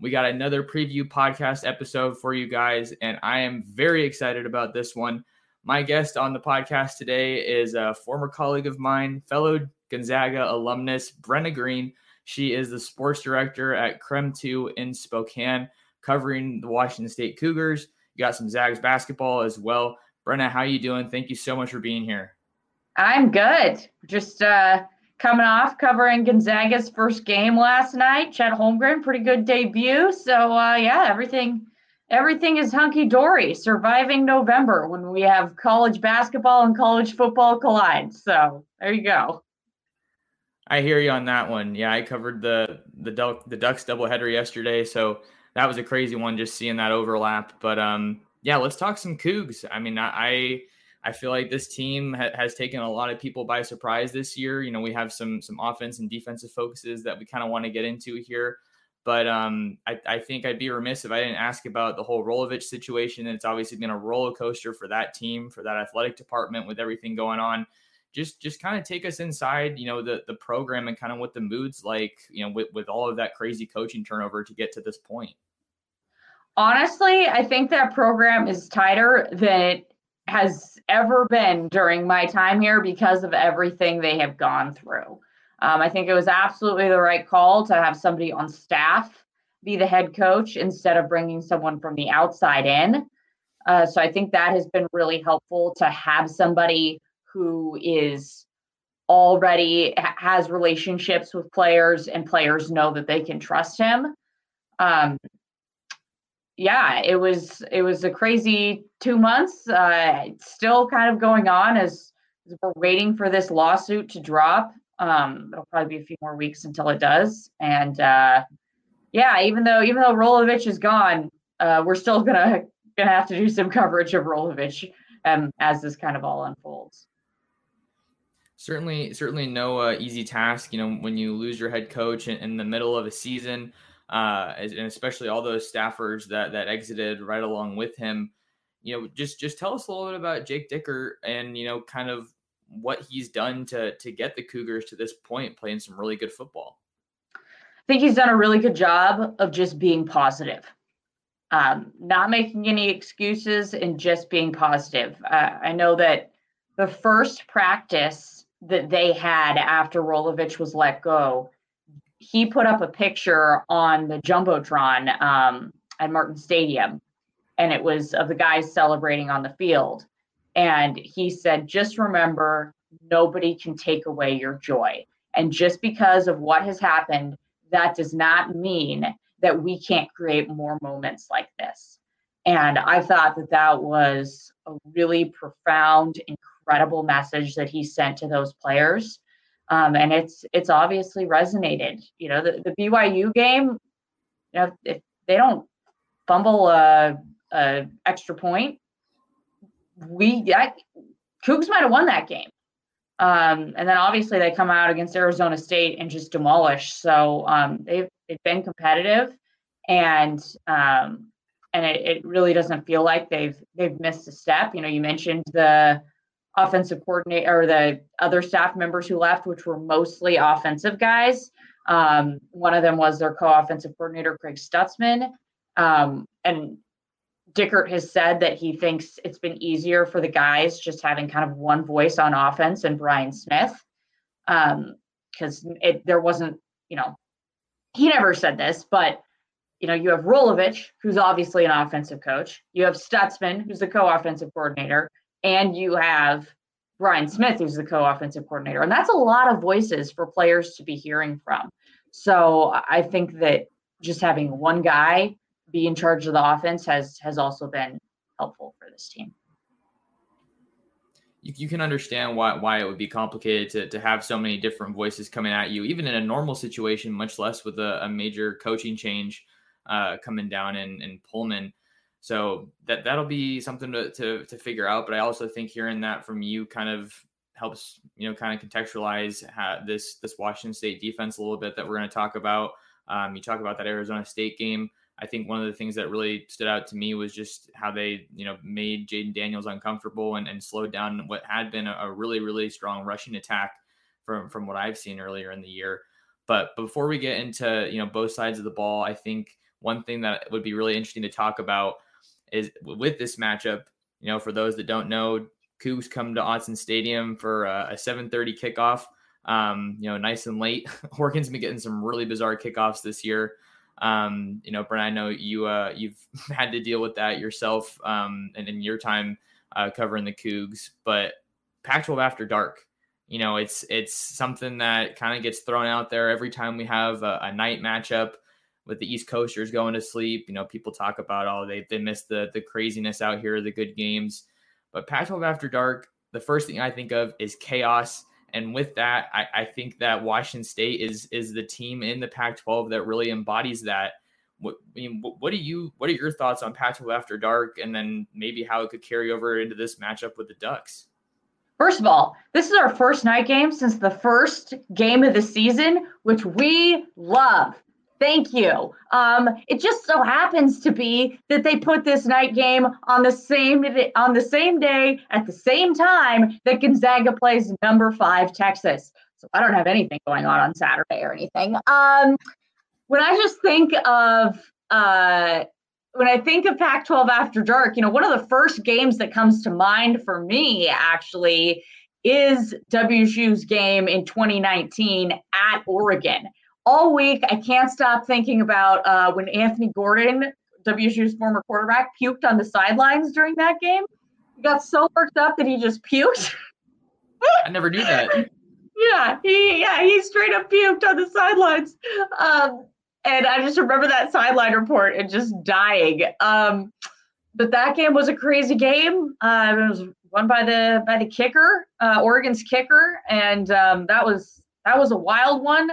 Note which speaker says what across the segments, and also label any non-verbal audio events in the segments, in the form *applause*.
Speaker 1: We got another preview podcast episode for you guys, and I am very excited about this one. My guest on the podcast today is a former colleague of mine, fellow Gonzaga alumnus, Brenna Green. She is the sports director at KREM 2 in Spokane covering the Washington State Cougars. You got some Zags basketball as well. Brenna, how are you doing? Thank you so much for being here.
Speaker 2: I'm good. Just uh, coming off covering Gonzaga's first game last night. Chet Holmgren, pretty good debut. So uh, yeah, everything everything is hunky dory. Surviving November when we have college basketball and college football collide. So there you go.
Speaker 1: I hear you on that one. Yeah, I covered the the Duck, the Ducks doubleheader yesterday, so that was a crazy one just seeing that overlap. But um, yeah, let's talk some Cougs. I mean, I I feel like this team ha- has taken a lot of people by surprise this year. You know, we have some some offense and defensive focuses that we kind of want to get into here. But um, I, I, think I'd be remiss if I didn't ask about the whole Rolovich situation. And it's obviously been a roller coaster for that team, for that athletic department, with everything going on. Just, just kind of take us inside, you know, the the program and kind of what the mood's like, you know, with with all of that crazy coaching turnover to get to this point.
Speaker 2: Honestly, I think that program is tighter than has ever been during my time here because of everything they have gone through. Um, I think it was absolutely the right call to have somebody on staff be the head coach instead of bringing someone from the outside in. Uh, so I think that has been really helpful to have somebody who is already has relationships with players and players know that they can trust him. Um, yeah, it was it was a crazy two months. Uh, it's still kind of going on as, as, we're waiting for this lawsuit to drop. Um, it'll probably be a few more weeks until it does. And uh, yeah, even though even though Rolovich is gone, uh, we're still *laughs* gonna gonna have to do some coverage of Rolovich um, as this kind of all unfolds.
Speaker 1: Certainly, certainly no uh, easy task. You know, when you lose your head coach in, in the middle of a season uh, and especially all those staffers that that exited right along with him. You know, just just tell us a little bit about Jake Dickert and you know, kind of what he's done to to get the Cougars to this point, playing some really good football.
Speaker 2: I think he's done a really good job of just being positive, um, not making any excuses, and just being positive. Uh, I know that the first practice that they had after Rolovich was let go he put up a picture on the jumbotron um, at Martin Stadium, and it was of the guys celebrating on the field. And he said, "Just remember, nobody can take away your joy. And just because of what has happened, that does not mean that we can't create more moments like this." And I thought that that was a really profound, incredible message that he sent to those players um, and it's it's obviously resonated. You know, the, the BYU game, you know, if they don't fumble a, a extra point, we yeah, Cougs might have won that game. Um, and then obviously they come out against Arizona State and just demolish. So um, they've they've been competitive, and um, and it, it really doesn't feel like they've they've missed a step. You know, you mentioned the offensive coordinator or the other staff members who left, which were mostly offensive guys. Um, one of them was their co-offensive coordinator, Craig Stutzman. Um, and Dickert has said that he thinks it's been easier for the guys just having kind of one voice on offense and Brian Smith. because um, it there wasn't, you know, he never said this, but you know, you have Rolovich, who's obviously an offensive coach. You have Stutzman, who's the co-offensive coordinator, and you have Brian Smith, who's the co-offensive coordinator. And that's a lot of voices for players to be hearing from. So I think that just having one guy be in charge of the offense has has also been helpful for this team.
Speaker 1: You, you can understand why why it would be complicated to, to have so many different voices coming at you, even in a normal situation, much less with a, a major coaching change uh, coming down in, in Pullman. So that that'll be something to, to to figure out. But I also think hearing that from you kind of helps you know kind of contextualize how this this Washington State defense a little bit that we're going to talk about. Um, you talk about that Arizona State game. I think one of the things that really stood out to me was just how they, you know, made Jayden Daniels uncomfortable and, and slowed down what had been a, a, really, really strong rushing attack from from what I've seen earlier in the year. But before we get into, you know, both sides of the ball, I think one thing that would be really interesting to talk about is with this matchup, you know, for those that don't know, Cougs come to Autzen Stadium for a, a 7:30 kickoff. Um, you know, nice and late. *laughs* Oregon's been getting some really bizarre kickoffs this year. Um, you know, Brent, I know you uh, you've *laughs* had to deal with that yourself, um, and in your time uh, covering the Cougs. But Pac-12 after dark, you know, it's it's something that kind of gets thrown out there every time we have a, a, night matchup with the East Coasters going to sleep. You know, people talk about oh they they miss the the craziness out here, the good games. But Pac-12 after dark, the first thing I think of is chaos and with that, I, I think that Washington State is is the team in the Pac-12 that really embodies that. What I mean, what do you what are your thoughts on Pac-12 after dark, and then maybe how it could carry over into this matchup with the Ducks?
Speaker 2: First of all, this is our first night game since the first game of the season, which we love. Thank you. Um, it just so happens to be that they put this night game on the same on the same day at the same time that Gonzaga plays number five Texas. So I don't have anything going on on Saturday or anything. Um, when I just think of uh, when I think of Pac-12 after dark, you know, one of the first games that comes to mind for me actually is WSU's game in 2019 at Oregon all week, I can't stop thinking about uh, when Anthony Gordon, WSU's former quarterback, puked on the sidelines during that game. He got so worked up that he just puked.
Speaker 1: I never knew that. *laughs*
Speaker 2: yeah, he yeah he straight up puked on the sidelines. Um, and I just remember that sideline report and just dying. Um, but that game was a crazy game. Uh, it was won by the by the kicker, uh, Oregon's kicker, and um, that was that was a wild one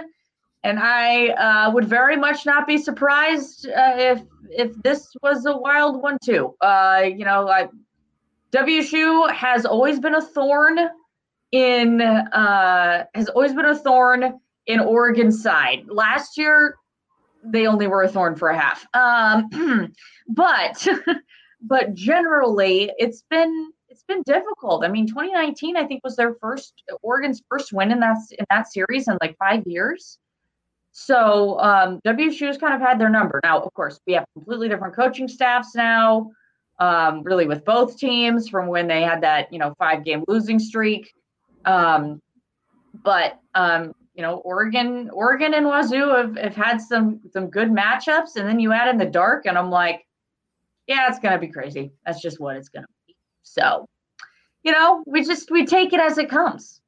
Speaker 2: and I uh, would very much not be surprised uh, if if this was a wild one too. Uh, you know, I, WSU has always been a thorn in uh, has always been a thorn in Oregon's side. Last year, they only were a thorn for a half. Um, *clears throat* but *laughs* but generally, it's been it's been difficult. I mean, 2019, I think, was their first Oregon's first win in that in that series in like five years. So um, WSU's kind of had their number. Now, of course, we have completely different coaching staffs now, um, really with both teams from when they had that, you know, five game losing streak. Um, but um, you know, Oregon, Oregon and Wazoo have, have had some some good matchups, and then you add in the dark, and I'm like, yeah, it's gonna be crazy. That's just what it's gonna be. So, you know, we just we take it as it comes.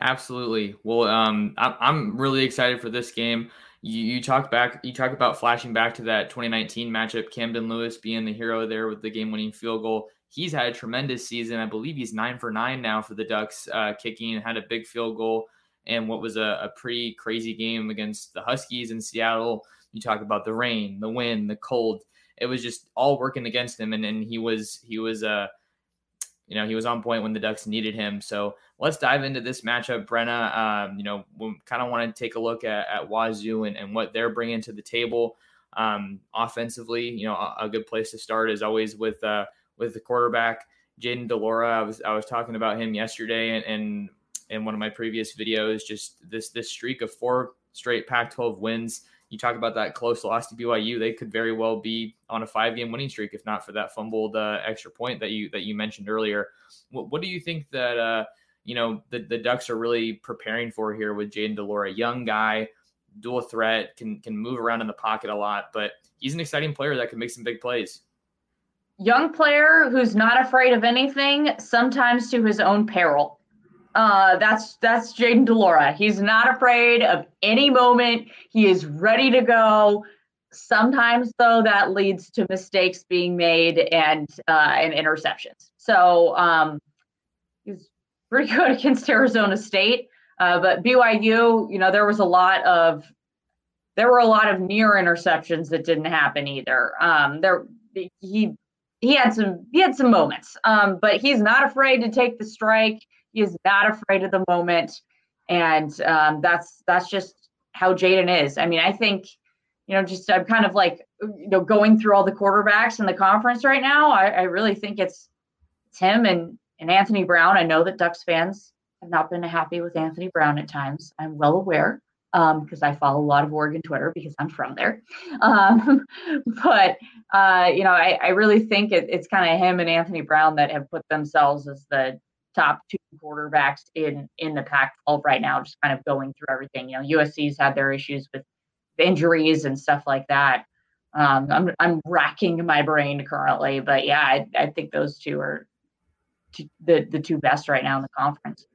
Speaker 1: Absolutely. Well, um, I'm really excited for this game. You, you talk back, you talk about flashing back to that 2019 matchup. Camden Lewis being the hero there with the game-winning field goal. He's had a tremendous season. I believe he's nine for nine now for the Ducks, uh, kicking had a big field goal and what was a, a pretty crazy game against the Huskies in Seattle. You talk about the rain, the wind, the cold. It was just all working against him, and, and he was he was uh you know, he was on point when the Ducks needed him. So let's dive into this matchup, Brenna. Um, you know, we kind of want to take a look at, at Wazoo and, and what they're bringing to the table um, offensively. You know, a, a, good place to start is always with uh, with the quarterback. Jayden de Laura, I was I was talking about him yesterday and, and in one of my previous videos, just this this streak of four straight Pac-12 wins. You talk about that close loss to BYU; they could very well be on a five-game winning streak if not for that fumbled uh, extra point that you that you mentioned earlier. What, what do you think that uh, you know the, the Ducks are really preparing for here with Jayden de Laura, young guy, dual threat, can can move around in the pocket a lot, but he's an exciting player that can make some big plays.
Speaker 2: Young player who's not afraid of anything, sometimes to his own peril. Uh, that's that's Jayden de Laura. He's not afraid of any moment. He is ready to go. Sometimes, though, that leads to mistakes being made and uh, and interceptions. So um, he's pretty *laughs* good against Arizona State, uh, but BYU, you know, there was a lot of there were a lot of near interceptions that didn't happen either. Um, there he he had some he had some moments, um, but he's not afraid to take the strike. He is not afraid of the moment, and um, that's that's just how Jayden is. I mean, I think you know, just I'm kind of like you know going through all the quarterbacks in the conference right now. I, I really think it's him and and Anthony Brown. I know that Ducks fans have not been happy with Anthony Brown at times. I'm well aware because um, I follow a lot of Oregon Twitter because I'm from there. *laughs* Um, but uh, you know, I, I really think it, it's kind of him and Anthony Brown that have put themselves as the top two quarterbacks in in the Pac-12 right now, just kind of going through everything. You know, USC's had their issues with injuries and stuff like that. Um, I'm I'm racking my brain currently, but yeah, I, I think those two are two, the the two best right now in the conference.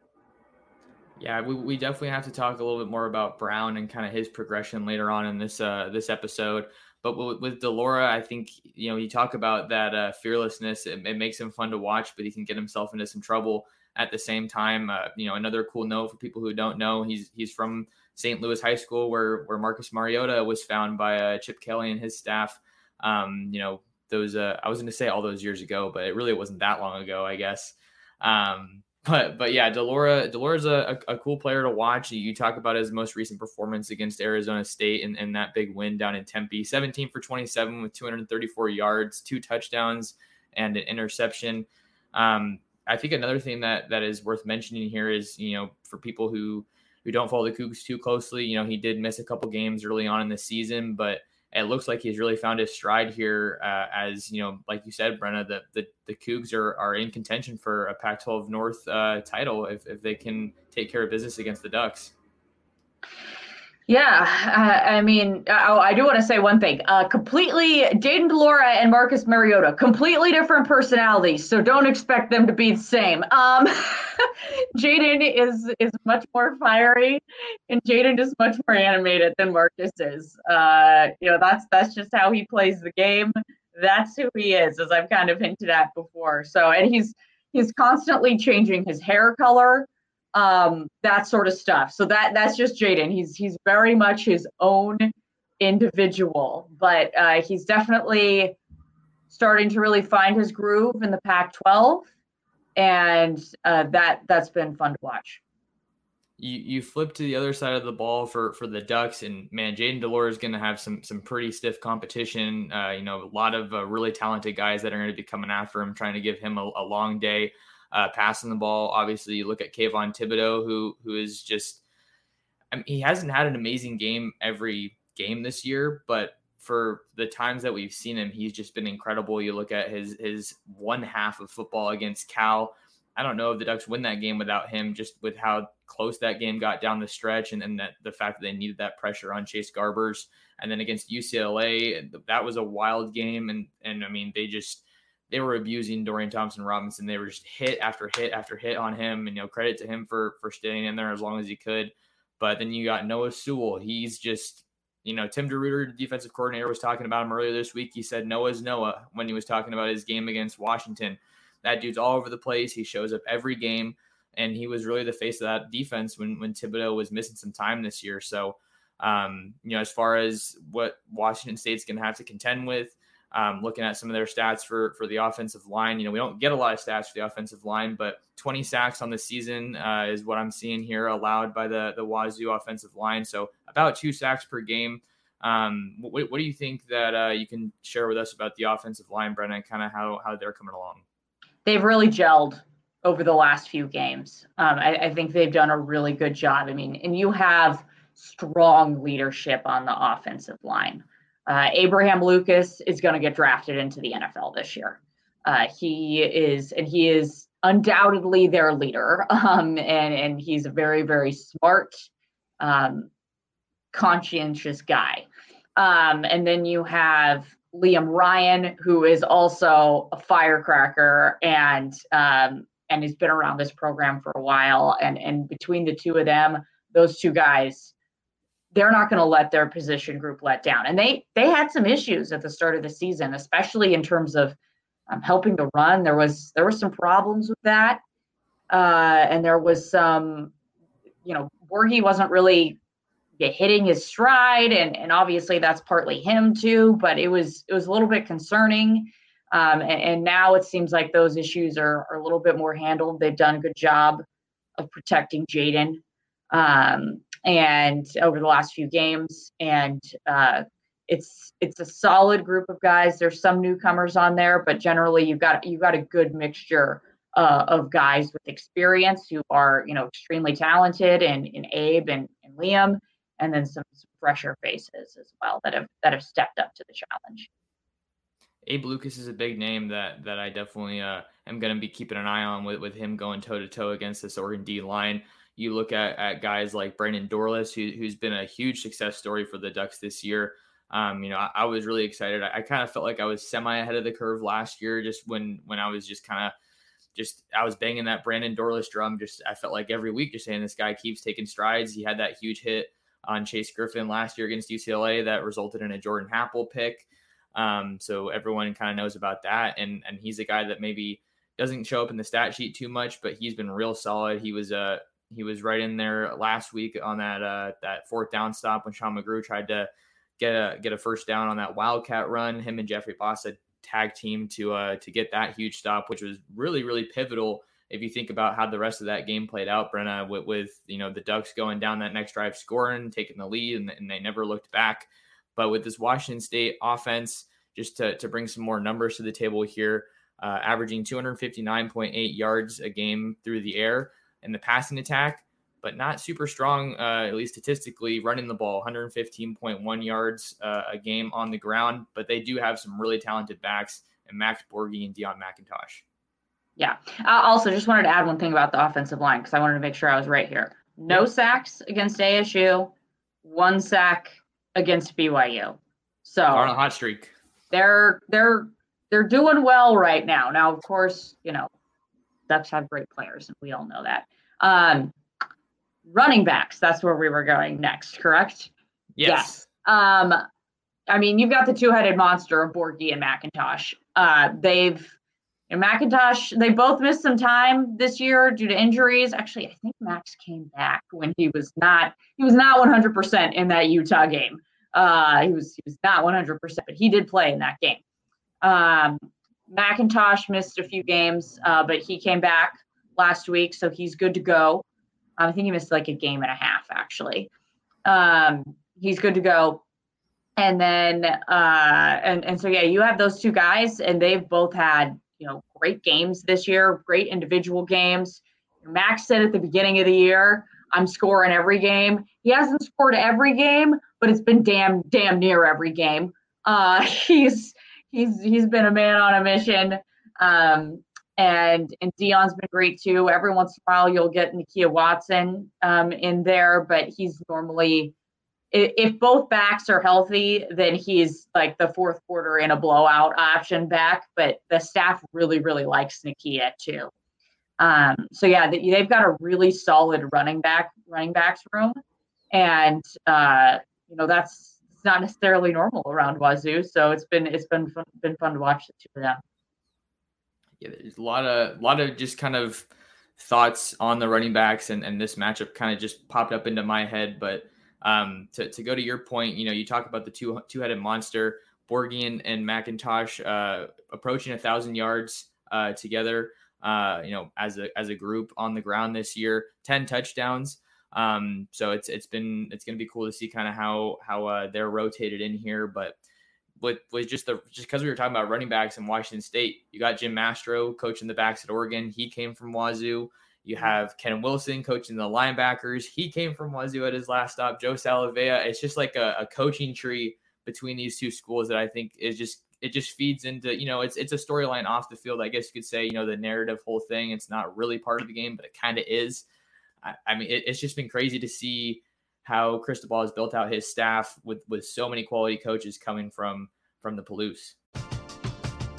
Speaker 1: Yeah, we, we definitely have to talk a little bit more about Brown and kind of his progression later on in this uh, this episode. But with, with de Laura, I think you know you talk about that uh, fearlessness. It, it, makes him fun to watch, but he can get himself into some trouble at the same time. Uh, you know, another cool note for people who don't know, he's he's from St. Louis High School, where where Marcus Mariota was found by uh, Chip Kelly and his staff. Um, you know, those uh, I was going to say all those years ago, but it really wasn't that long ago, I guess. Um, but but yeah, Delora Laura de Laura's a, a, a, cool player to watch. You talk about his most recent performance against Arizona State and, and that big win down in Tempe, 17 for 27 with 234 yards, two touchdowns, and an interception. Um, I think another thing that that is worth mentioning here is you know for people who who don't follow the Cougs too closely, you know he did miss a couple games early on in the season, but it looks like he's really found his stride here. Uh, as you know, like you said, Brenna, the the, the Cougs are are in contention for a Pac-12 North uh, title if if they can take care of business against the Ducks.
Speaker 2: Yeah, uh, I mean, oh, I do want to say one thing. Uh, completely, Jayden de Laura and Marcus Mariota, completely different personalities, so don't expect them to be the same. Um, *laughs* Jayden is is much more fiery, and Jayden is much more animated than Marcus is. Uh, you know, that's that's just how he plays the game. That's who he is, as I've kind of hinted at before. So, and he's he's constantly changing his hair color um, that sort of stuff. So that that's just Jayden. He's he's very much his own individual, but uh, he's definitely starting to really find his groove in the Pac-12, and uh, that that's been fun to watch.
Speaker 1: You you flip to the other side of the ball for for the Ducks, and man, Jayden de Laura is going to have some some pretty stiff competition. Uh, you know, a lot of uh, really talented guys that are going to be coming after him, trying to give him a, a long day uh, passing the ball. Obviously, you look at Kayvon Thibodeaux, who who is just, I mean, he hasn't had an amazing game every game this year, but for the times that we've seen him, he's just been incredible. You look at his his one half of football against Cal. I don't know if the Ducks win that game without him, just with how close that game got down the stretch, and then that the fact that they needed that pressure on Chase Garbers, and then against UCLA, that was a wild game, and and I mean they just they were abusing Dorian Thompson Robinson. They were just hit after hit after hit on him, and you know credit to him for for staying in there as long as he could. But then you got Noah Sewell. He's just you know Tim DeRuyter, the defensive coordinator, was talking about him earlier this week. He said Noah's Noah when he was talking about his game against Washington. That dude's all over the place. He shows up every game, and he was really the face of that defense when when Thibodeaux was missing some time this year. So. Um, you know, as far as what Washington State's going to have to contend with, um, looking at some of their stats for for the offensive line, you know, we don't get a lot of stats for the offensive line, but 20 sacks on the season uh, is what I'm seeing here allowed by the the Wazoo offensive line. So about two sacks per game. Um, what, what, do you think that uh, you can share with us about the offensive line, Brennan, kind of how how they're coming along?
Speaker 2: they've really gelled over the last few games. Um, I, I, think they've done a really good job. I mean, and you have strong leadership on the offensive line. Uh, Abraham Lucas is going to get drafted into the NFL this year. Uh, he is, and he is undoubtedly their leader. *laughs* Um, and and he's a very very smart, um, conscientious guy. Um, and then you have Liam Ryan, who is also a firecracker and um, and has been around this program for a while. And and between the two of them, those two guys, they're not going to let their position group let down. And they they had some issues at the start of the season, especially in terms of um, helping the run. There was there were some problems with that, uh, and there was some, you know, Borghi wasn't really hitting his stride, and and obviously that's partly him too. But it was it was a little bit concerning. Um, and, and, now it seems like those issues are, are a little bit more handled. They've done a good job of protecting Jayden um, and over the last few games. And uh, it's it's a solid group of guys. There's some newcomers on there, but generally you've got you've got a good mixture uh, of guys with experience who are you know extremely talented, and, and Abe and, and Liam, and then some, some fresher faces as well that have that have stepped up to the challenge.
Speaker 1: Abe Lucas is a big name that that I definitely uh, am going to be keeping an eye on with, with him going toe to toe against this Oregon D line. You look at, at guys like Brandon Dorlus, who, who's been a huge success story for the Ducks this year. Um, you know, I, I, was really excited. I, I kind of felt like I was semi ahead of the curve last year, just when when I was just kind of just I was banging that Brandon Dorlus drum. Just I felt like every week, just saying this guy keeps taking strides. He had that huge hit on Chase Griffin last year against UCLA that resulted in a Jordan Happel pick. Um, so everyone kind of knows about that. And and he's a guy that maybe doesn't show up in the stat sheet too much, but he's been real solid. He was uh he was right in there last week on that uh that fourth down stop when Sean McGrew tried to get a get a first down on that wildcat run. Him and Jeffrey Bassa tag team to uh to get that huge stop, which was really really pivotal if you think about how the rest of that game played out, Brenna, with, with you know the Ducks going down that next drive, scoring, taking the lead, and, and they never looked back. But with this Washington State offense, just to, to bring some more numbers to the table here, uh, averaging 259.8 yards a game through the air in the passing attack, but not super strong, uh, at least statistically, running the ball, 115.1 yards uh, a game on the ground. But they do have some really talented backs, and Max Borghi and Deon McIntosh.
Speaker 2: Yeah. I also just wanted to add one thing about the offensive line because I wanted to make sure I was right here. No sacks against ASU, one sack against BYU. So
Speaker 1: on a hot streak.
Speaker 2: They're they're they're doing well right now. Now, of course, you know, Ducks have great players, and we all know that. Um, running backs, that's where we were going next, correct?
Speaker 1: Yes. yes.
Speaker 2: Um, I mean, you've got the two-headed monster of Borghi and McIntosh. Uh, they've and McIntosh, they both missed some time this year due to injuries. Actually, I think Max came back when he was not he was not 100% in that Utah game. Uh, he was he was not 100%, but he did play in that game. Um, McIntosh missed a few games, uh, but he came back last week, so he's good to go. Um, I think he missed like a game and a half actually. Um, he's good to go. And then uh, and and so yeah, you have those two guys, and they've both had you know, great games this year, great individual games. Max said at the beginning of the year, I'm scoring every game. He hasn't scored every game, but it's been damn damn near every game. Uh, *laughs* he's he's he's been a man on a mission. Um, and and Deon's been great too. Every once in a while, you'll get Nakia Watson um, in there, but he's normally if both backs are healthy, then he's like the fourth quarter in a blowout option back. But the staff really, really likes Nakia too. Um, so yeah, they've got a really solid running back running backs room, and uh, you know that's it's not necessarily normal around Wazoo. So it's been it's been fun, been fun to watch the two of them.
Speaker 1: Yeah, there's a lot of a lot of just kind of thoughts on the running backs, and and this matchup kind of just popped up into my head, but um, to, to go to your point, you know, you talk about the two two headed monster, Borgian and McIntosh uh, approaching a thousand yards uh, together. Uh, you know, as a as a group on the ground this year, ten touchdowns. Um, so it's it's been it's going to be cool to see kind of how how uh, they're rotated in here, but with was just the just because we were talking about running backs in Washington State. You got Jim Mastro coaching the backs at Oregon. He came from Wazoo. You mm-hmm. have Ken Wilson coaching the linebackers. He came from Wazoo at his last stop. Joe Salave'a. It's just like a, a coaching tree between these two schools that I think is just it just feeds into you know it's it's a storyline off the field. I guess you could say you know the narrative whole thing. It's not really part of the game, but it kind of is. I, I mean, it, it's just been crazy to see how Cristobal has built out his staff with with so many quality coaches coming from from the Palouse.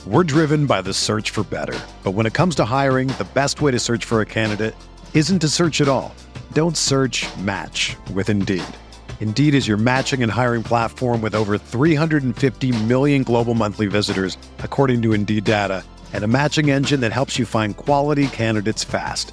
Speaker 3: We're driven by the search for better, but when it comes to hiring, the best way to search for a candidate isn't to search at all. Don't search. Match with Indeed. Indeed is your matching and hiring platform with over 350 million global monthly visitors, according to Indeed data, and a matching engine that helps you find quality candidates fast.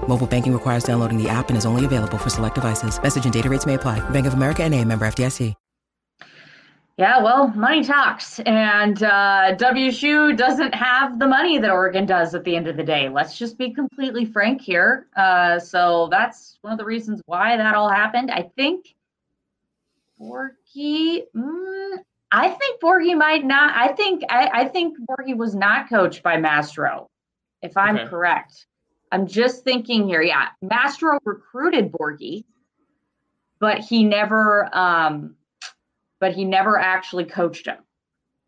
Speaker 4: Mobile banking requires downloading the app and is only available for select devices. Message and data rates may apply. Bank of America and a member FDIC.
Speaker 2: Yeah, well, money talks, and uh, WSU doesn't have the money that Oregon does at the end of the day. Let's just be completely frank here. Uh, so that's one of the reasons why that all happened. I think Borghi, mm, I think Borghi might not. I think I, I think Borghi was not coached by Mastro, if I'm okay. correct. I'm just thinking here. Yeah, Mastro recruited Borghi, but he never. Um, but he never actually coached him.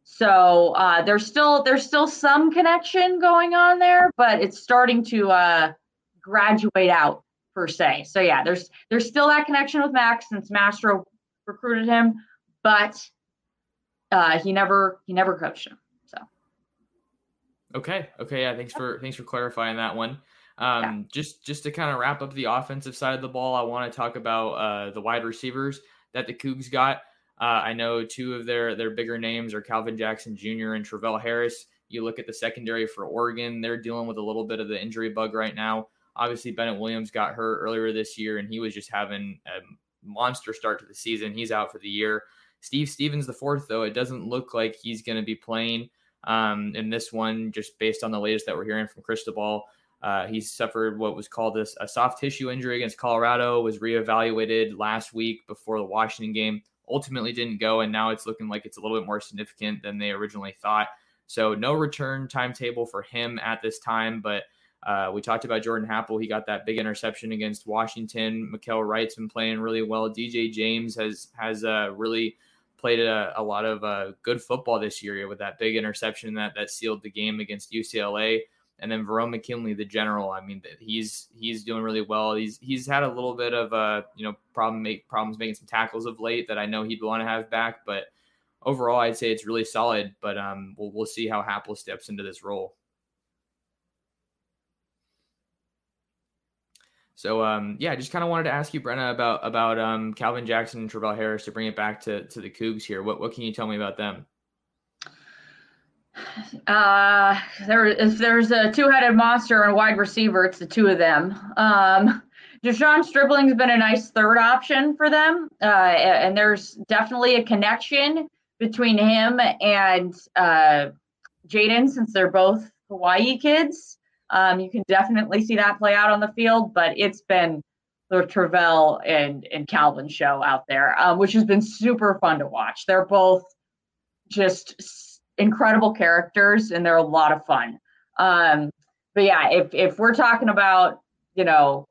Speaker 2: So uh, there's still there's still some connection going on there, but it's starting to uh, graduate out per se. So yeah, there's there's still that connection with Max since Mastro recruited him, but uh, he never he never coached him. So
Speaker 1: okay, okay, yeah. Thanks for thanks for clarifying that one. Um, yeah. Just just to kind of wrap up the offensive side of the ball, I want to talk about uh, the wide receivers that the Cougs got. Uh, I know two of their their bigger names are Calvin Jackson Jr. and Travell Harris. You look at the secondary for Oregon; they're dealing with a little bit of the injury bug right now. Obviously, Bennett Williams got hurt earlier this year, and he was just having a monster start to the season. He's out for the year. Steve Stephens the fourth, though, it doesn't look like he's going to be playing um, in this one, just based on the latest that we're hearing from Cristobal. Uh, he suffered what was called a, a soft tissue injury against Colorado, was reevaluated last week before the Washington game ultimately didn't go, and now it's looking like it's a little bit more significant than they originally thought. So no return timetable for him at this time, but uh, we talked about Jordan Happel. He got that big interception against Washington. Mykael Wright's been playing really well. DJ James has has uh, really played a, a lot of uh, good football this year with that big interception that that sealed the game against UCLA. And then Verone McKinley, the general, I mean, he's he's doing really well. He's he's had a little bit of a you know problem make problems making some tackles of late that I know he'd want to have back, but overall, I'd say it's really solid. But um, we'll we'll see how Happel steps into this role. So um, yeah, I just kind of wanted to ask you, Brenna, about about um, Calvin Jackson and Travell Harris to bring it back to to the Cougs here. What what can you tell me about them?
Speaker 2: Uh, there, if there's a two-headed monster and wide receiver, it's the two of them. Um, De'Zhaun Stribling's been a nice third option for them, uh, and there's definitely a connection between him and uh, Jayden since they're both Hawaii kids. Um, you can definitely see that play out on the field, but it's been the Travell and and Calvin show out there, uh, which has been super fun to watch. They're both just incredible characters and they're a lot of fun. Um, but yeah, if if we're talking about you know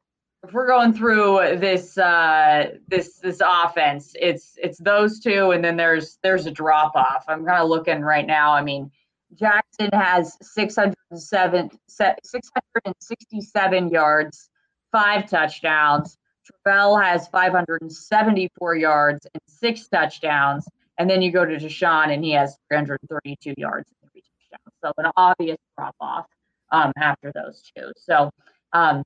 Speaker 2: if we're going through this uh, this this offense, it's it's those two, and then there's there's a drop off. I'm kind of looking right now. I mean, Jackson has 607 667 yards, five touchdowns. Travell has 574 yards and six touchdowns. And then you go to De'Zhaun and he has 332 yards and three touchdowns. So an obvious drop off um, after those two. So um,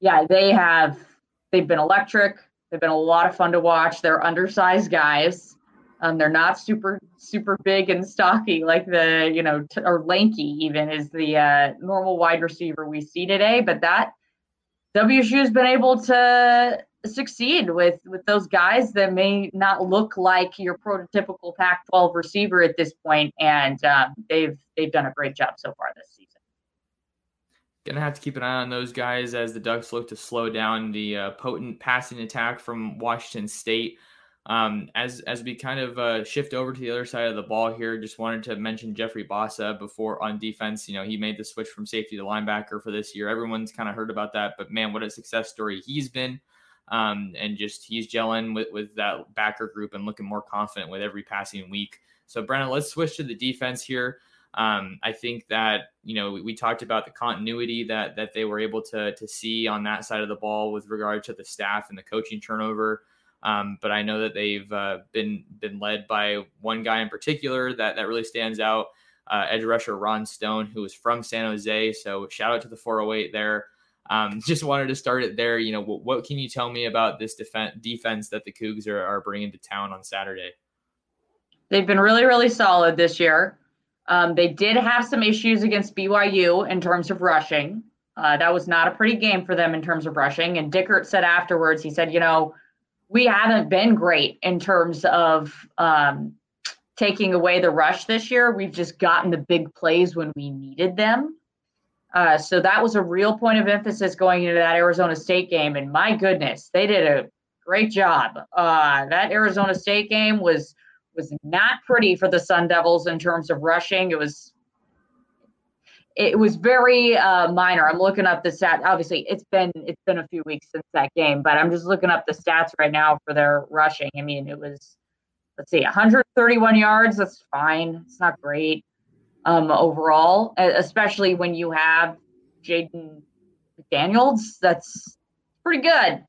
Speaker 2: yeah, they have they've been electric. They've been a lot of fun to watch. They're undersized guys. Um, they're not super super big and stocky like the you know t- or lanky even is the uh, normal wide receiver we see today. But that WSU's been able to succeed with with those guys that may not look like your prototypical Pac-12 receiver at this point, and um, they've they've done a great job so far this season.
Speaker 1: Gonna have to keep an eye on those guys as the Ducks look to slow down the uh, potent passing attack from Washington State. Um, as as we kind of uh, shift over to the other side of the ball here, just wanted to mention Jeffrey Bassa before on defense. You know, he made the switch from safety to linebacker for this year. Everyone's kind of heard about that, but man, what a success story he's been. Um, and just he's gelling with with that backer group and looking more confident with every passing week. So, Brennan, let's switch to the defense here. Um, I think that you know we, we, talked about the continuity that that they were able to to see on that side of the ball with regard to the staff and the coaching turnover. Um, but I know that they've uh, been been led by one guy in particular that that really stands out, uh, edge rusher Ron Stone, who is from San Jose. So shout out to the 408 there. Um, *laughs* just wanted to start it there. You know, what, what can you tell me about this defense defense that the Cougs are, are bringing to town on Saturday?
Speaker 2: They've been really, really solid this year. Um, they did have some issues against BYU in terms of rushing. Uh, that was not a pretty game for them in terms of rushing. And Dickert said afterwards, he said, you know, we haven't been great in terms of um, taking away the rush this year. We've just gotten the big plays when we needed them. Uh, so that was a real point of emphasis going into that Arizona State game. And my goodness, they did a great job. Uh, that Arizona State game was was not pretty for the Sun Devils in terms of rushing. It was it was very uh, minor. I'm looking up the stat. Obviously, it's been it's been a few weeks since that game, but I'm just looking up the stats right now for their rushing. I mean, it was let's see, 131 yards. That's fine. It's not great um, overall, especially when you have Jayden Daniels. That's pretty good.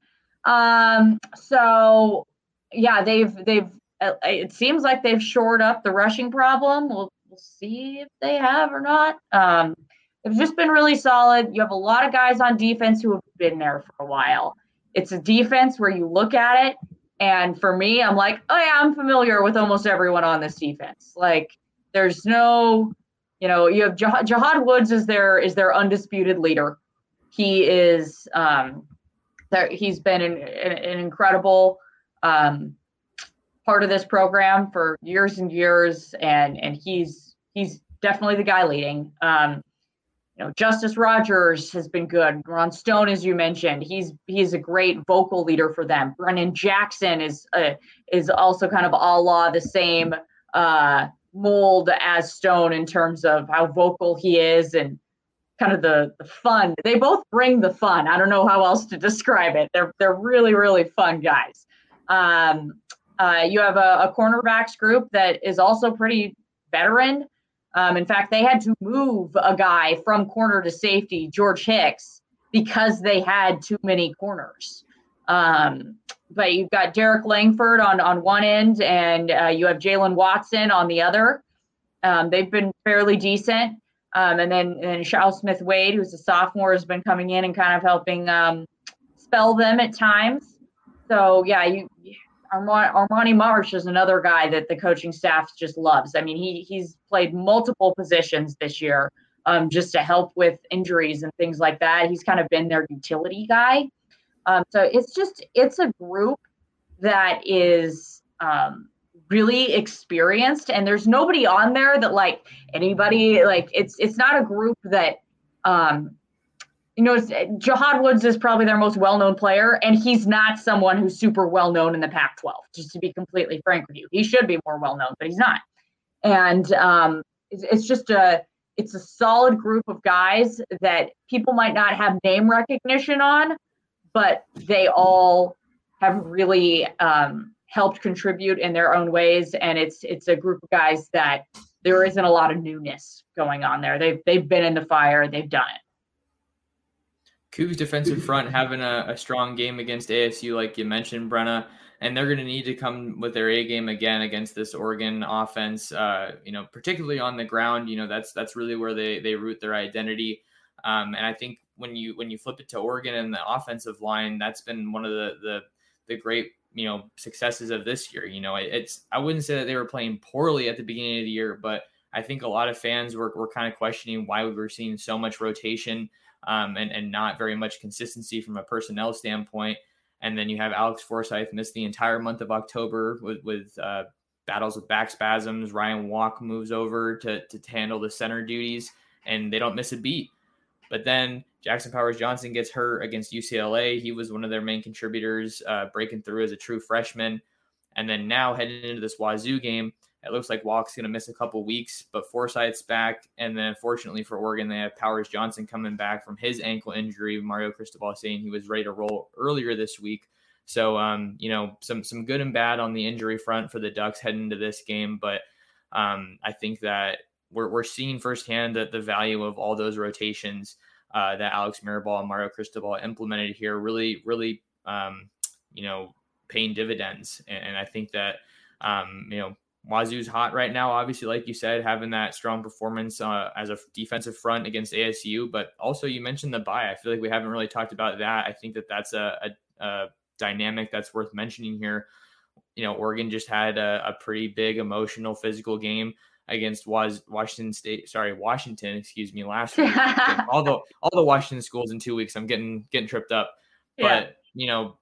Speaker 2: Um, so yeah, they've they've uh, it seems like they've shored up the rushing problem. We'll, we'll see if they have or not. Um, they've just been really solid. You have a lot of guys on defense who have been there for a while. It's a defense where you look at it, and for me, I'm like, oh yeah, I'm familiar with almost everyone on this defense. Like, there's no, you know, you have Jahad, Jahad Woods is their is their undisputed leader. He is, um, there, he's been an, an incredible. Um, part of this program for years and years, and and he's he's definitely the guy leading. Um, you know, Justus Rogers has been good. Ron Stone, as you mentioned, he's he's a great vocal leader for them. Brennan Jackson is uh, is also kind of a la the same uh, mold as Stone in terms of how vocal he is and kind of the, the fun. They both bring the fun. I don't know how else to describe it. They're they're really really fun guys. Um, uh, you have a, a, cornerbacks group that is also pretty veteran. Um, in fact, they had to move a guy from corner to safety, George Hicks, because they had too many corners. Um, but you've got Derrick Langford on on one end, and uh, you have Jaylen Watson on the other. Um, they've been fairly decent. Um, and then and Chau Smith Wade, who's a sophomore, has been coming in and kind of helping um, spell them at times. So yeah, you Armani Marsh is another guy that the coaching staff just loves. I mean, he he's played multiple positions this year um, just to help with injuries and things like that. He's kind of been their utility guy. Um, so it's just it's a group that is um, really experienced, and there's nobody on there that like anybody like it's it's not a group that um, you know, Jahad Woods is probably their most well-known player, and he's not someone who's super well-known in the Pac-12. Just to be completely frank with you, he should be more well-known, but he's not. And um, it's, it's just a it's a solid group of guys that people might not have name recognition on, but they all have really um, helped contribute in their own ways. And it's it's a group of guys that there isn't a lot of newness going on there. They've they've been in the fire, they've done it.
Speaker 1: Cougs defensive front having a, a strong game against ASU, like you mentioned, Brenna and they're going to need to come with their A game again against this Oregon offense. Uh, you know, particularly on the ground. You know, that's that's really where they they root their identity. Um, and I think when you when you flip it to Oregon and the offensive line, that's been one of the the the great you know successes of this year. You know, it's I wouldn't say that they were playing poorly at the beginning of the year, but I think a lot of fans were, were kind of questioning why we were seeing so much rotation um, and and not very much consistency from a personnel standpoint. And then you have Alex Forsyth miss the entire month of October with, with uh, battles with back spasms. Ryan Walk moves over to, to handle the center duties, and they don't miss a beat. But then Jackson Powers Johnson gets hurt against UCLA. He was one of their main contributors, uh, breaking through as a true freshman. And then now heading into this Wazoo game, it looks like Walk's going to miss a couple weeks, but Forsyth's back. And then, fortunately for Oregon, they have Powers Johnson coming back from his ankle injury. Mario Cristobal saying he was ready to roll earlier this week. So, um, you know, some some good and bad on the injury front for the Ducks heading into this game. But um, I think that we're, we're seeing firsthand that the value of all those rotations uh, that Alex Mirabal and Mario Cristobal implemented here really, really, um, you know, paying dividends. And, and I think that, um, you know, Wazoo's hot right now, obviously, like you said, having that strong performance uh, as a defensive front against ASU. But also, you mentioned the bye. I feel like we haven't really talked about that. I think that that's a, a, a dynamic that's worth mentioning here. You know, Oregon just had a, a pretty big emotional, physical game against was Washington State. Sorry, Washington. Excuse me. Last week, *laughs* all the all the Washington schools in two weeks. I'm getting getting tripped up. Yeah. But you know,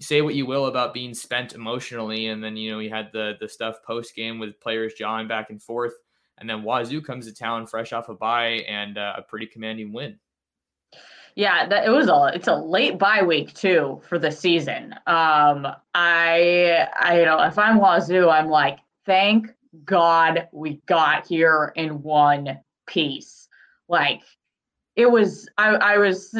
Speaker 1: say what you will about being spent emotionally, and then you know you had the the stuff post game with players jawing back and forth, and then Wazoo comes to town fresh off a bye and uh, a pretty commanding win.
Speaker 2: Yeah, that, it was a it's a late bye week too for the season. Um, I I you know if I'm Wazoo, I'm like thank God we got here in one piece. Like it was I, I was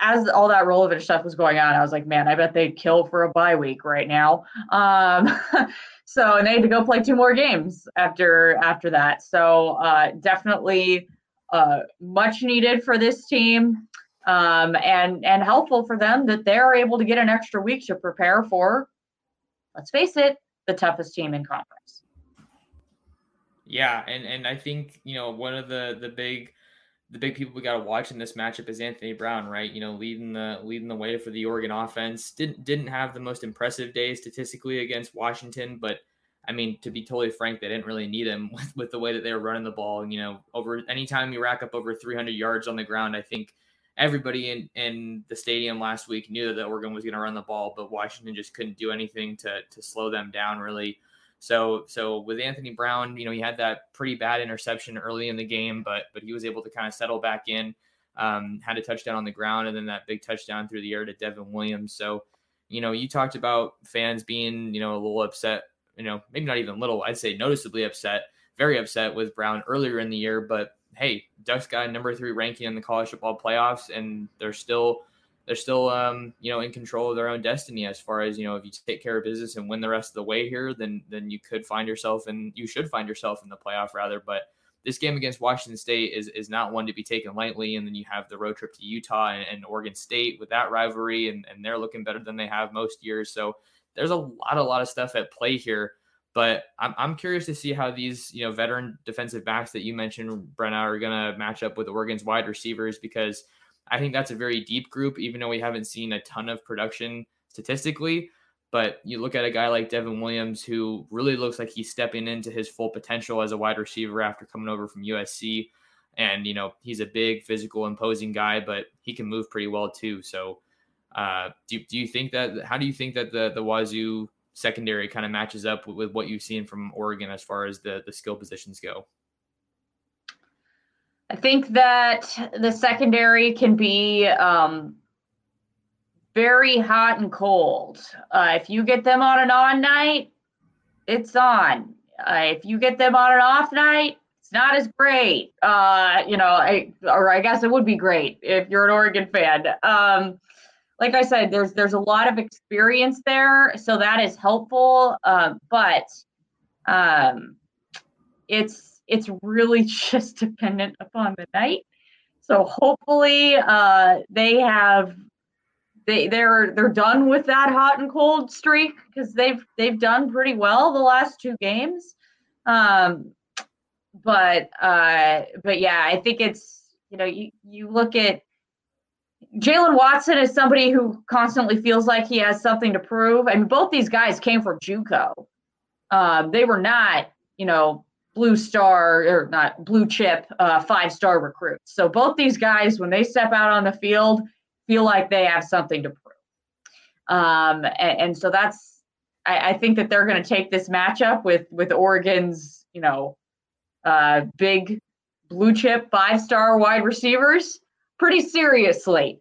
Speaker 2: as all that relevant stuff was going on i was like man i bet they'd kill for a bye week right now. Um, *laughs* so and they had to go play two more games after after that. So uh, definitely uh, much needed for this team um, and and helpful for them that they're able to get an extra week to prepare for let's face it the toughest team in conference.
Speaker 1: Yeah and and i think you know one of the the big the big people we got to watch in this matchup is Anthony Brown, right? You know, leading the leading the way for the Oregon offense. Didn't didn't have the most impressive day statistically against Washington, but I mean, to be totally frank, they didn't really need him *laughs* with, with the way that they were running the ball. You know, over anytime you rack up over 300 yards on the ground, I think everybody in in the stadium last week knew that Oregon was going to run the ball, but Washington just couldn't do anything to to slow them down really. So so with Anthony Brown, you know, he had that pretty bad interception early in the game, but but he was able to kind of settle back in. Um, had a touchdown on the ground and then that big touchdown through the air to Devon Williams. So, you know, you talked about fans being, you know, a little upset, you know, maybe not even little, I'd say noticeably upset, very upset with Brown earlier in the year. But hey, Ducks got a number three ranking in the college football playoffs, and they're still they're still um, you know in control of their own destiny as far as you know if you take care of business and win the rest of the way here then then you could find yourself and you should find yourself in the playoff rather. But this game against Washington State is is not one to be taken lightly. And then you have the road trip to Utah and, and Oregon State with that rivalry and, and they're looking better than they have most years. So there's a lot a lot of stuff at play here. But I'm, I'm curious to see how these you know veteran defensive backs that you mentioned Brenna are going to match up with Oregon's wide receivers because – I think that's a very deep group, even though we haven't seen a ton of production statistically. But you look at a guy like Devon Williams, who really looks like he's stepping into his full potential as a wide receiver after coming over from USC. And, you know, he's a big, physical, imposing guy, but he can move pretty well too. So, uh, do, do you think that, how do you think that the, the Wazoo secondary kind of matches up with, with what you've seen from Oregon as far as the, the skill positions go?
Speaker 2: I think that the secondary can be um, very hot and cold. Uh, if you get them on an on night, it's on. Uh, if you get them on an off night, it's not as great. Uh, you know, I or I guess it would be great if you're an Oregon fan. Um, like I said, there's there's a lot of experience there, so that is helpful. Uh, but um, it's it's really *laughs* just dependent upon the night. So hopefully, uh, they have they they're they're done with that hot and cold streak because they've they've done pretty well the last two games. Um, but uh, but yeah, I think it's you know you you look at Jaylen Watson is somebody who constantly feels like he has something to prove. I mean, both these guys came from JUCO. Um, they were not you know blue star or not blue chip uh, five star recruits. So both these guys, when they step out on the field, feel like they have something to prove. Um, and, and, so that's I, I think that they're going to take this matchup with with Oregon's you know uh, big blue chip five star wide receivers pretty seriously.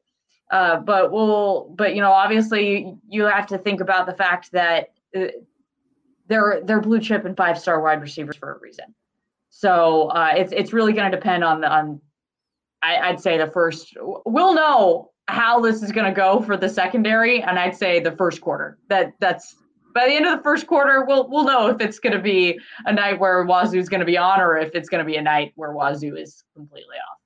Speaker 2: Uh, but we'll but you know obviously you have to think about the fact that uh, they're they're blue chip and five star wide receivers for a reason. So uh, it's it's really going to depend on the on I, would say the first. We'll know how this is going to go for the secondary, and I'd say the first quarter. That that's by the end of the first quarter, we'll we'll know if it's going to be a night where Wazoo is going to be on, or if it's going to be a night where Wazoo is completely off.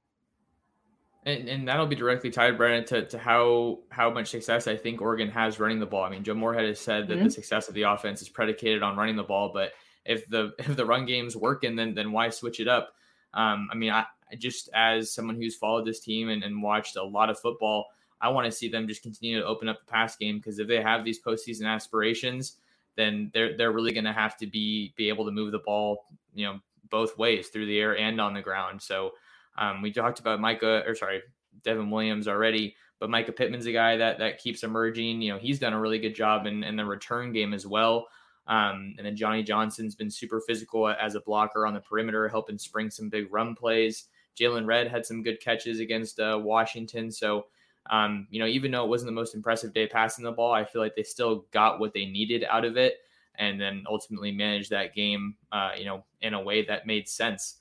Speaker 1: And, and that'll be directly tied, Brennan, to, to how how much success I think Oregon has running the ball. I mean, Joe Moorhead has said that mm-hmm. the success of the offense is predicated on running the ball, but if the *laughs* if the run game's working, then then why switch it up? Um, I mean, I just as someone who's followed this team and, and watched a lot of football, I want to see them just continue to open up the pass game because if they have these postseason aspirations, then they're they're really going to have to be be able to move the ball, you know, both ways through the air and on the ground. So um, we talked about Mycah, or sorry, Devon Williams already, but Mycah Pittman's a guy that that keeps emerging. You know, he's done a really good job in, in the return game as well. Um, and then Johnny Johnson's been super physical as a blocker on the perimeter, helping spring some big run plays. Jaylon Redd had some good catches against uh, Washington. So, um, you know, even though it wasn't the most impressive day passing the ball, I feel like they still got what they needed out of it and then ultimately managed that game, uh, you know, in a way that made sense.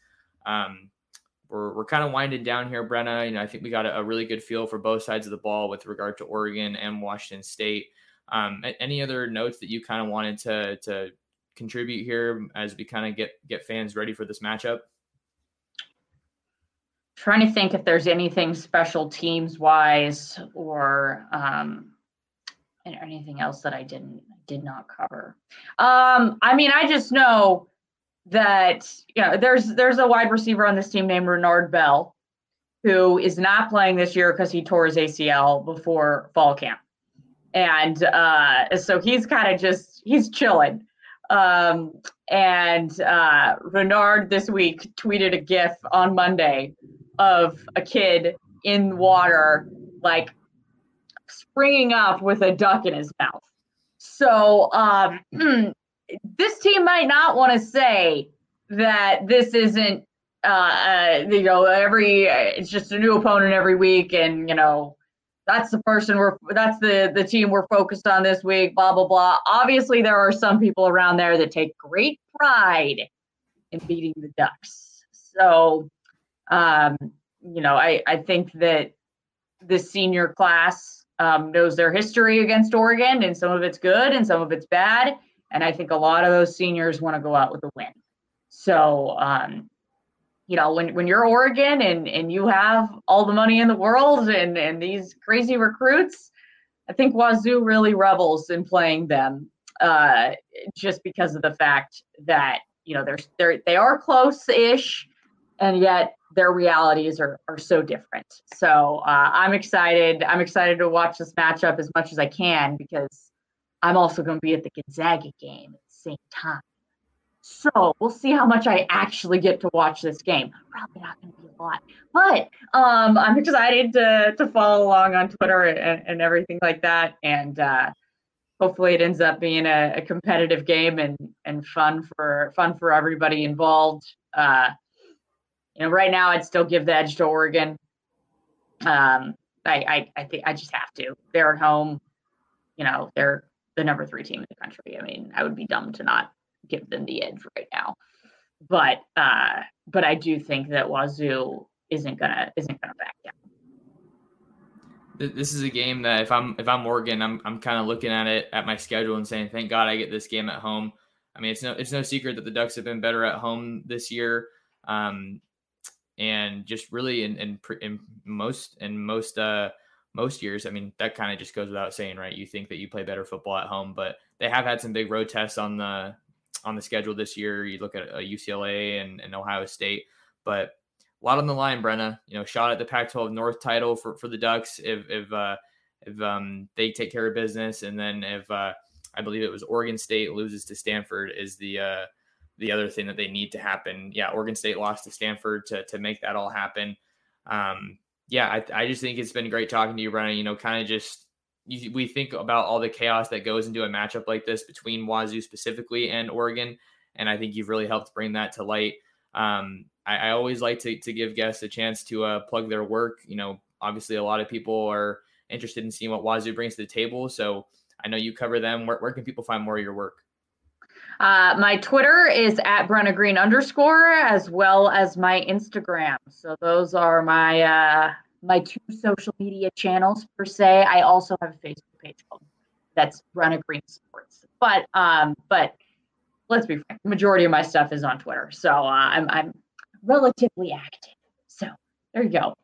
Speaker 1: Um, we're, we're kind of winding down here, Brenna. You know, I think we got a, a, really good feel for both sides of the ball with regard to Oregon and Washington State. Um, any other notes that you kind of wanted to to contribute here as we kind of get get fans ready for this matchup?
Speaker 2: Trying to think if there's anything special teams wise or um, anything else that I didn't did not cover. Um, I mean, I just know that you know there's there's a wide receiver on this team named Renard Bell who is not playing this year because he tore his ACL before fall camp. And uh, so he's kind of just he's chilling. Um, and uh, Renard this week tweeted a GIF on Monday of a kid in water, like springing up with a duck in his mouth. So um, *clears throat* this team might not want to say that this isn't uh, uh, you know every it's just a new opponent every week and you know that's the person we're that's the the team we're focused on this week blah blah blah. Obviously there are some people around there that take great pride in beating the ducks. So um you know i i think that the senior class um, knows their history against oregon and some of it's good and some of it's bad and I think a lot of those seniors want to go out with a win. So, um, you know, when, when you're Oregon and, and you have all the money in the world and, and these crazy recruits, I think Wazoo really revels in playing them uh, just because of the fact that, you know, they're, they're, they are close-ish and yet their realities are, are so different. So uh, I'm excited. I'm excited to watch this matchup as much as I can because I'm also going to be at the Gonzaga game at the same time. So we'll see how much I actually get to watch this game. Probably not going to be a lot, but um, I'm excited to to follow along on Twitter and, and everything like that. And uh, hopefully, it ends up being a, a, competitive game and and fun for fun for everybody involved. Uh, you know, right now I'd still give the edge to Oregon. Um, I, I I think I just have to. They're at home. You know, they're the number three team in the country. I mean, I would be dumb to not give them the edge right now. but uh, but I do think that Wazoo isn't gonna isn't gonna back down.
Speaker 1: This is a game that if I'm if I'm Oregon, I'm I'm kind of looking at it at my schedule and saying, thank God I get this game at home. I mean, it's no it's no secret that the Ducks have been better at home this year, um, and just really in, in, in most in most uh, most years. I mean, that kind of just goes without saying, right? You think that you play better football at home, but they have had some big road tests on the on the schedule this year. You look at uh, UCLA and, and Ohio State, but a lot on the line, Brenna. You know, shot at the Pac-12 North title for, for the Ducks if if uh, if um, they take care of business, and then if uh, I believe it was Oregon State loses to Stanford is the uh, the other thing that they need to happen. Yeah, Oregon State lost to Stanford to to make that all happen. Um, yeah, I, I just think it's been great talking to you, Brenna. You know, kind of just you, we think about all the chaos that goes into a matchup like this between Wazoo specifically and Oregon, and I think you've really helped bring that to light. Um, I, I, always like to, to give guests a chance to uh, plug their work. You know, obviously a lot of people are interested in seeing what Wazoo brings to the table. So I know you cover them. Where, where can people find more of your work?
Speaker 2: Uh, my Twitter is at Brenna Green underscore, as well as my Instagram. So those are my uh, my two social media channels per se. I also have a Facebook page called that's Brenna Green Sports. But um, but let's be frank, the majority of my stuff is on Twitter. So uh, I'm I'm relatively active. So there you go.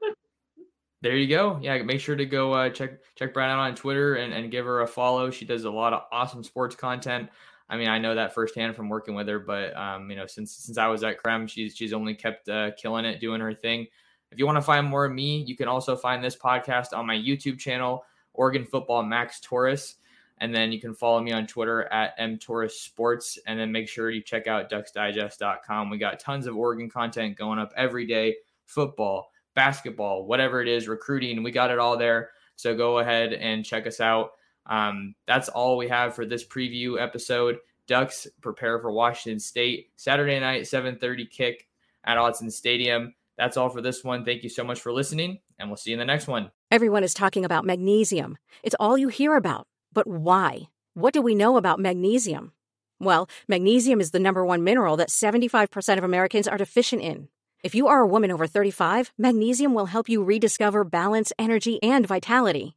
Speaker 1: there you go. Yeah, make sure to go uh, check check Brian out on Twitter and, and give her a follow. She does a lot of awesome sports content. I mean, I know that firsthand from working with her, but um, you know, since since I was at KREM, she's she's only kept uh, killing it, doing her thing. If you want to find more of me, you can also find this podcast on my YouTube channel, Oregon Football Max Torres. And then you can follow me on Twitter at mtorresports. And then make sure you check out ducksdigest.com. We got tons of Oregon content going up every day football, basketball, whatever it is, recruiting. We got it all there. So go ahead and check us out. Um, that's all we have for this preview episode. Ducks prepare for Washington State Saturday night, 7:30 kick at Autzen Stadium. That's all for this one. Thank you so much for listening, and we'll see you in the next one.
Speaker 5: Everyone is talking about magnesium. It's all you hear about. But why? What do we know about magnesium? Well, magnesium is the number one mineral that 75% of Americans are deficient in. If you are a woman over 35, magnesium will help you rediscover balance, energy, and vitality.